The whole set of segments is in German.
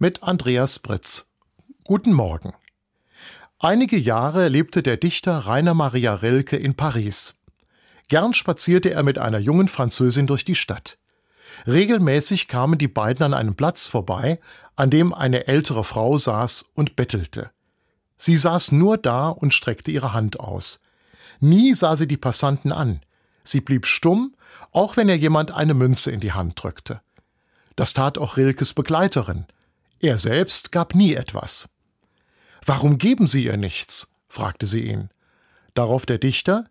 mit Andreas Britz. Guten Morgen. Einige Jahre lebte der Dichter Rainer Maria Rilke in Paris. Gern spazierte er mit einer jungen Französin durch die Stadt. Regelmäßig kamen die beiden an einem Platz vorbei, an dem eine ältere Frau saß und bettelte. Sie saß nur da und streckte ihre Hand aus. Nie sah sie die Passanten an. Sie blieb stumm, auch wenn ihr jemand eine Münze in die Hand drückte. Das tat auch Rilkes Begleiterin. Er selbst gab nie etwas. Warum geben Sie ihr nichts? fragte sie ihn. Darauf der Dichter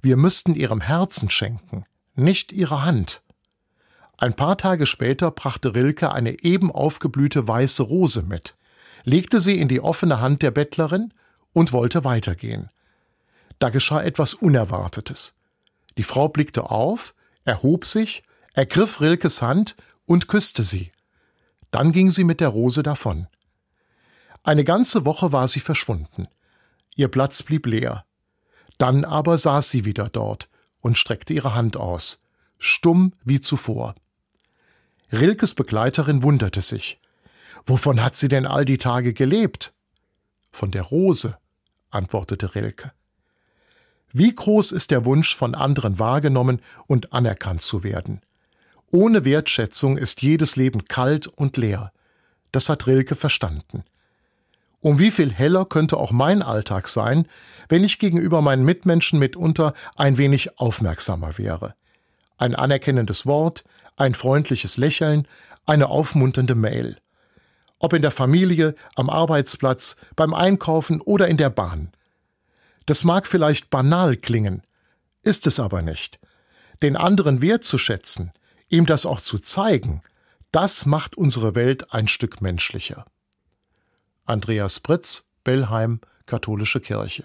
Wir müssten ihrem Herzen schenken, nicht ihrer Hand. Ein paar Tage später brachte Rilke eine eben aufgeblühte weiße Rose mit, legte sie in die offene Hand der Bettlerin und wollte weitergehen. Da geschah etwas Unerwartetes. Die Frau blickte auf, erhob sich, ergriff Rilkes Hand und küsste sie. Dann ging sie mit der Rose davon. Eine ganze Woche war sie verschwunden. Ihr Platz blieb leer. Dann aber saß sie wieder dort und streckte ihre Hand aus, stumm wie zuvor. Rilkes Begleiterin wunderte sich. Wovon hat sie denn all die Tage gelebt? Von der Rose, antwortete Rilke. Wie groß ist der Wunsch, von anderen wahrgenommen und anerkannt zu werden? Ohne Wertschätzung ist jedes Leben kalt und leer. Das hat Rilke verstanden. Um wie viel heller könnte auch mein Alltag sein, wenn ich gegenüber meinen Mitmenschen mitunter ein wenig aufmerksamer wäre. Ein anerkennendes Wort, ein freundliches Lächeln, eine aufmunternde Mail. Ob in der Familie, am Arbeitsplatz, beim Einkaufen oder in der Bahn. Das mag vielleicht banal klingen, ist es aber nicht. Den anderen wertzuschätzen, ihm das auch zu zeigen, das macht unsere Welt ein Stück menschlicher. Andreas Britz, Bellheim, Katholische Kirche